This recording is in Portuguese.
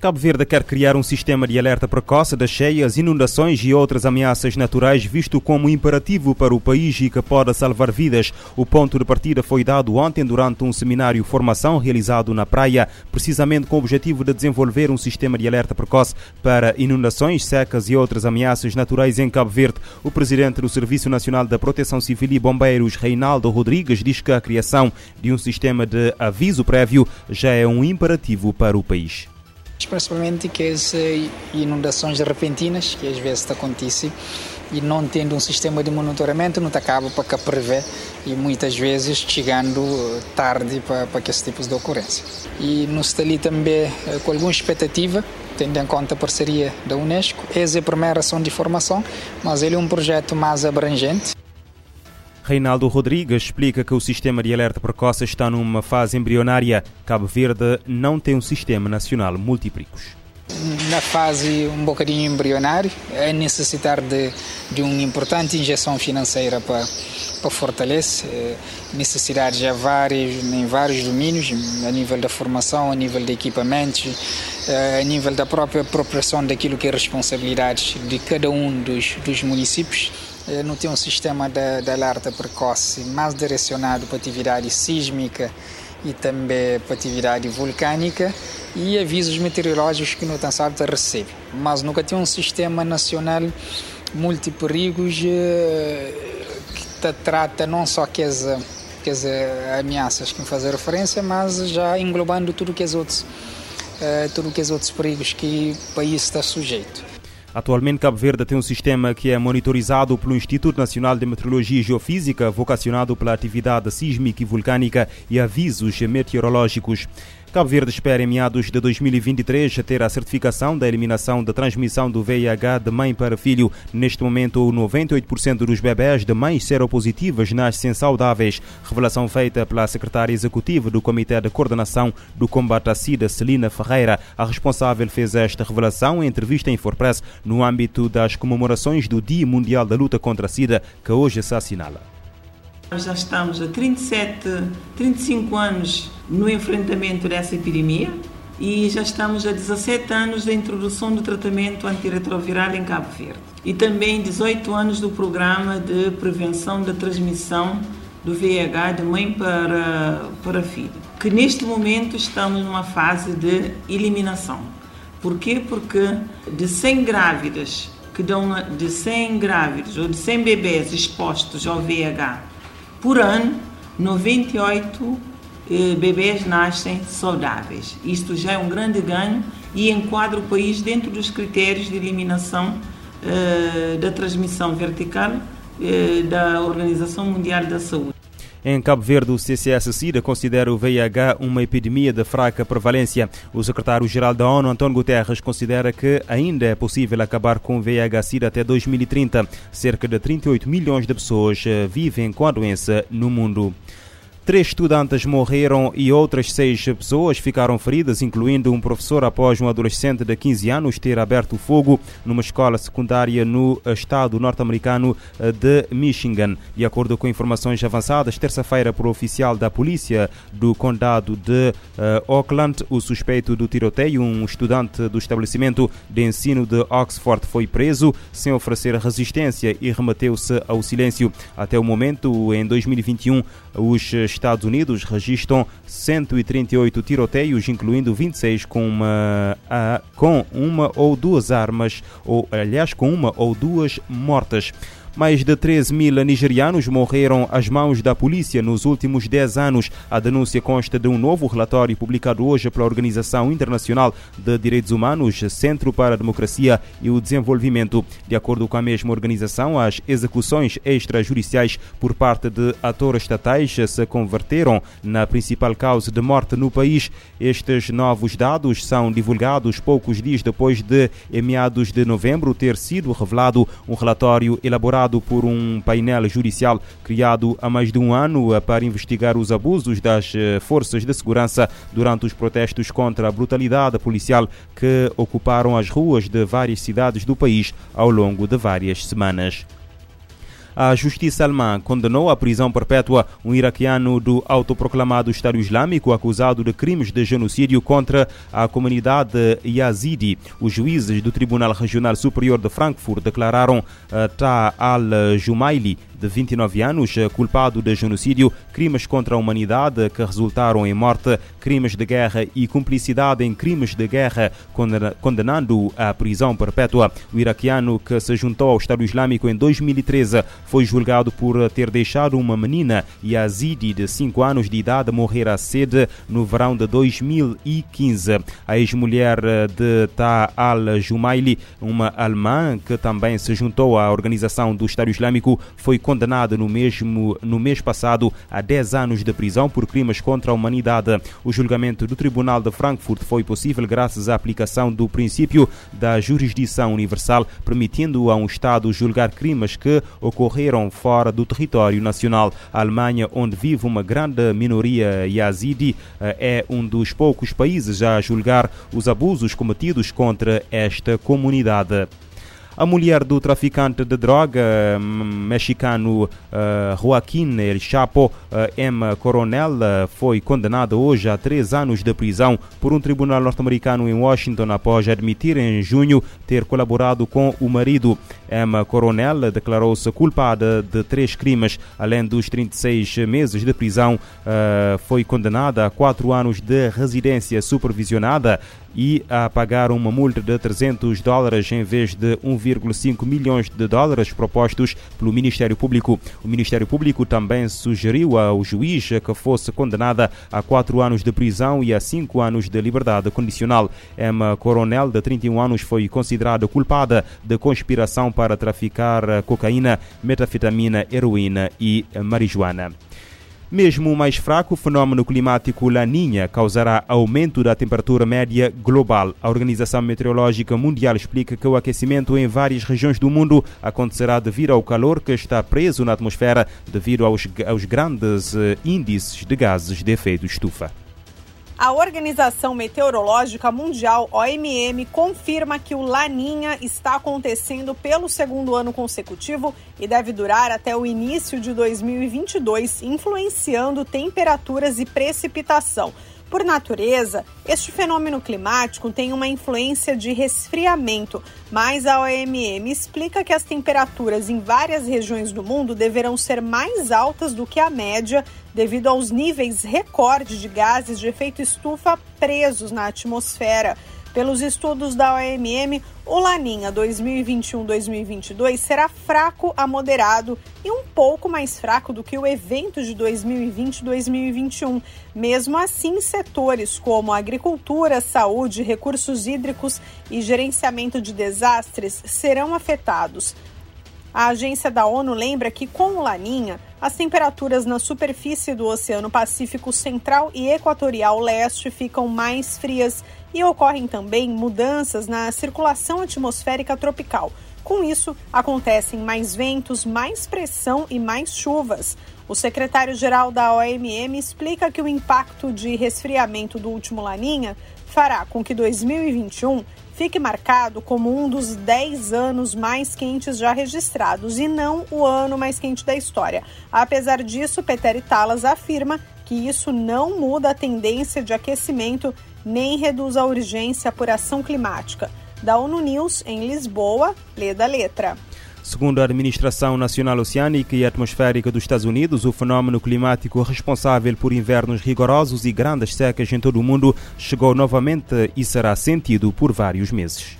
Cabo Verde quer criar um sistema de alerta precoce das cheias, inundações e outras ameaças naturais, visto como imperativo para o país e que pode salvar vidas. O ponto de partida foi dado ontem durante um seminário formação realizado na praia, precisamente com o objetivo de desenvolver um sistema de alerta precoce para inundações, secas e outras ameaças naturais em Cabo Verde. O presidente do Serviço Nacional da Proteção Civil e Bombeiros, Reinaldo Rodrigues, diz que a criação de um sistema de aviso prévio já é um imperativo para o país principalmente que as eh, inundações repentinas que às vezes acontecem e não tendo um sistema de monitoramento não acaba para prever e muitas vezes chegando eh, tarde para, para esses tipos de ocorrência. E nos está ali também eh, com alguma expectativa tendo em conta a parceria da Unesco. Essa é a primeira ação de formação, mas ele é um projeto mais abrangente. Reinaldo Rodrigues explica que o sistema de alerta precoce está numa fase embrionária. Cabo Verde não tem um sistema nacional multipricos. Na fase um bocadinho embrionário, é necessitar de, de uma importante injeção financeira para, para fortalecer é, necessidades a vários, em vários domínios, a nível da formação, a nível de equipamentos, é, a nível da própria apropriação daquilo que é responsabilidades de cada um dos, dos municípios eh, não tem um sistema de, de alerta precoce mais direcionado para atividade sísmica e também para atividade vulcânica e avisos meteorológicos que não Tansalta recebe. Mas nunca tem um sistema nacional multiperigos eh, que trata não só que as, que as ameaças que me fazem referência, mas já englobando tudo que os outros, eh, tudo que os outros perigos que o país está sujeito. Atualmente, Cabo Verde tem um sistema que é monitorizado pelo Instituto Nacional de Meteorologia e Geofísica, vocacionado pela atividade sísmica e vulcânica e avisos meteorológicos. Cabo Verde espera em meados de 2023 ter a certificação da eliminação da transmissão do VIH de mãe para filho. Neste momento, 98% dos bebés de mães seropositivas nascem saudáveis. Revelação feita pela secretária executiva do Comitê de Coordenação do Combate à SIDA, Celina Ferreira. A responsável fez esta revelação em entrevista em Forpress no âmbito das comemorações do Dia Mundial da Luta contra a SIDA, que hoje se assinala. Nós já estamos há 37, 35 anos no enfrentamento dessa epidemia e já estamos há 17 anos da introdução do tratamento antirretroviral em Cabo Verde e também 18 anos do programa de prevenção da transmissão do VIH de mãe para, para filho, que neste momento estamos numa fase de eliminação. Por quê? Porque de 100 grávidas que dão de 100 grávidas ou de 100 bebês expostos ao VIH por ano, 98 eh, bebês nascem saudáveis. Isto já é um grande ganho e enquadra o país dentro dos critérios de eliminação eh, da transmissão vertical eh, da Organização Mundial da Saúde. Em Cabo Verde, o CCS-SIDA considera o VIH uma epidemia de fraca prevalência. O secretário-geral da ONU, António Guterres, considera que ainda é possível acabar com o VIH-SIDA até 2030. Cerca de 38 milhões de pessoas eh, vivem com a doença no mundo. Três estudantes morreram e outras seis pessoas ficaram feridas, incluindo um professor após um adolescente de 15 anos ter aberto fogo numa escola secundária no estado norte-americano eh, de Michigan. De acordo com informações avançadas, terça-feira, por oficial da polícia do condado de uh, Oakland, o suspeito do tiroteio, um estudante do estabelecimento de ensino de Oxford, foi preso sem oferecer resistência e remeteu-se ao silêncio. Até o momento, em 2021, os Estados Unidos registram 138 tiroteios, incluindo 26 com uma, com uma ou duas armas, ou aliás, com uma ou duas mortas. Mais de 13 mil nigerianos morreram às mãos da polícia nos últimos 10 anos. A denúncia consta de um novo relatório publicado hoje pela Organização Internacional de Direitos Humanos, Centro para a Democracia e o Desenvolvimento. De acordo com a mesma organização, as execuções extrajudiciais por parte de atores estatais se converteram na principal causa de morte no país. Estes novos dados são divulgados poucos dias depois de, em meados de novembro, ter sido revelado um relatório elaborado por um painel judicial criado há mais de um ano eh, para investigar os abusos das eh, forças de segurança durante os protestos contra a brutalidade policial que ocuparam as ruas de várias cidades do país ao longo de várias semanas. A justiça alemã condenou à prisão perpétua um iraquiano do autoproclamado Estado Islâmico acusado de crimes de genocídio contra a comunidade yazidi. Os juízes do Tribunal Regional Superior de Frankfurt declararam uh, Ta al-Jumaili de 29 anos, culpado de genocídio, crimes contra a humanidade que resultaram em morte, crimes de guerra e cumplicidade em crimes de guerra, condenando a prisão perpétua. O iraquiano que se juntou ao Estado Islâmico em 2013 foi julgado por ter deixado uma menina yazidi de 5 anos de idade morrer à sede no verão de 2015. A ex-mulher de Ta al-Jumaili, uma alemã que também se juntou à organização do Estado Islâmico, foi condenado no, mesmo, no mês passado a 10 anos de prisão por crimes contra a humanidade. O julgamento do Tribunal de Frankfurt foi possível graças à aplicação do princípio da jurisdição universal, permitindo a um Estado julgar crimes que ocorreram fora do território nacional. A Alemanha, onde vive uma grande minoria yazidi, eh, é um dos poucos países a julgar os abusos cometidos contra esta comunidade. A mulher do traficante de droga mexicano uh, Joaquim El Chapo uh, M. Coronel uh, foi condenada hoje a três anos de prisão por um tribunal norte-americano em Washington após admitir em junho ter colaborado com o marido. M. Coronel declarou-se culpada de três crimes, além dos 36 meses de prisão, foi condenada a quatro anos de residência supervisionada e a pagar uma multa de 300 dólares em vez de 1,5 milhões de dólares propostos pelo Ministério Público. O Ministério Público também sugeriu ao juiz que fosse condenada a quatro anos de prisão e a cinco anos de liberdade condicional. Emma Coronel, de 31 anos, foi considerada culpada de conspiração para traficar cocaína, metafetamina, heroína e marijuana. Mesmo mais fraco, o fenômeno climático Laninha causará aumento da temperatura média global. A Organização Meteorológica Mundial explica que o aquecimento em várias regiões do mundo acontecerá devido ao calor que está preso na atmosfera devido aos, aos grandes eh, índices de gases de efeito estufa. A Organização Meteorológica Mundial, OMM, confirma que o Laninha está acontecendo pelo segundo ano consecutivo e deve durar até o início de 2022, influenciando temperaturas e precipitação. Por natureza, este fenômeno climático tem uma influência de resfriamento, mas a OMM explica que as temperaturas em várias regiões do mundo deverão ser mais altas do que a média devido aos níveis recorde de gases de efeito estufa presos na atmosfera. Pelos estudos da OMM, o Laninha 2021-2022 será fraco a moderado e um pouco mais fraco do que o evento de 2020-2021. Mesmo assim, setores como agricultura, saúde, recursos hídricos e gerenciamento de desastres serão afetados. A agência da ONU lembra que, com o Laninha, as temperaturas na superfície do Oceano Pacífico Central e Equatorial Leste ficam mais frias e ocorrem também mudanças na circulação atmosférica tropical. Com isso, acontecem mais ventos, mais pressão e mais chuvas. O secretário-geral da OMM explica que o impacto de resfriamento do último Laninha fará com que 2021 fique marcado como um dos 10 anos mais quentes já registrados e não o ano mais quente da história. Apesar disso, Peter Talas afirma que isso não muda a tendência de aquecimento nem reduz a urgência por ação climática. Da ONU News, em Lisboa, lê da letra. Segundo a Administração Nacional Oceânica e Atmosférica dos Estados Unidos, o fenômeno climático responsável por invernos rigorosos e grandes secas em todo o mundo chegou novamente e será sentido por vários meses.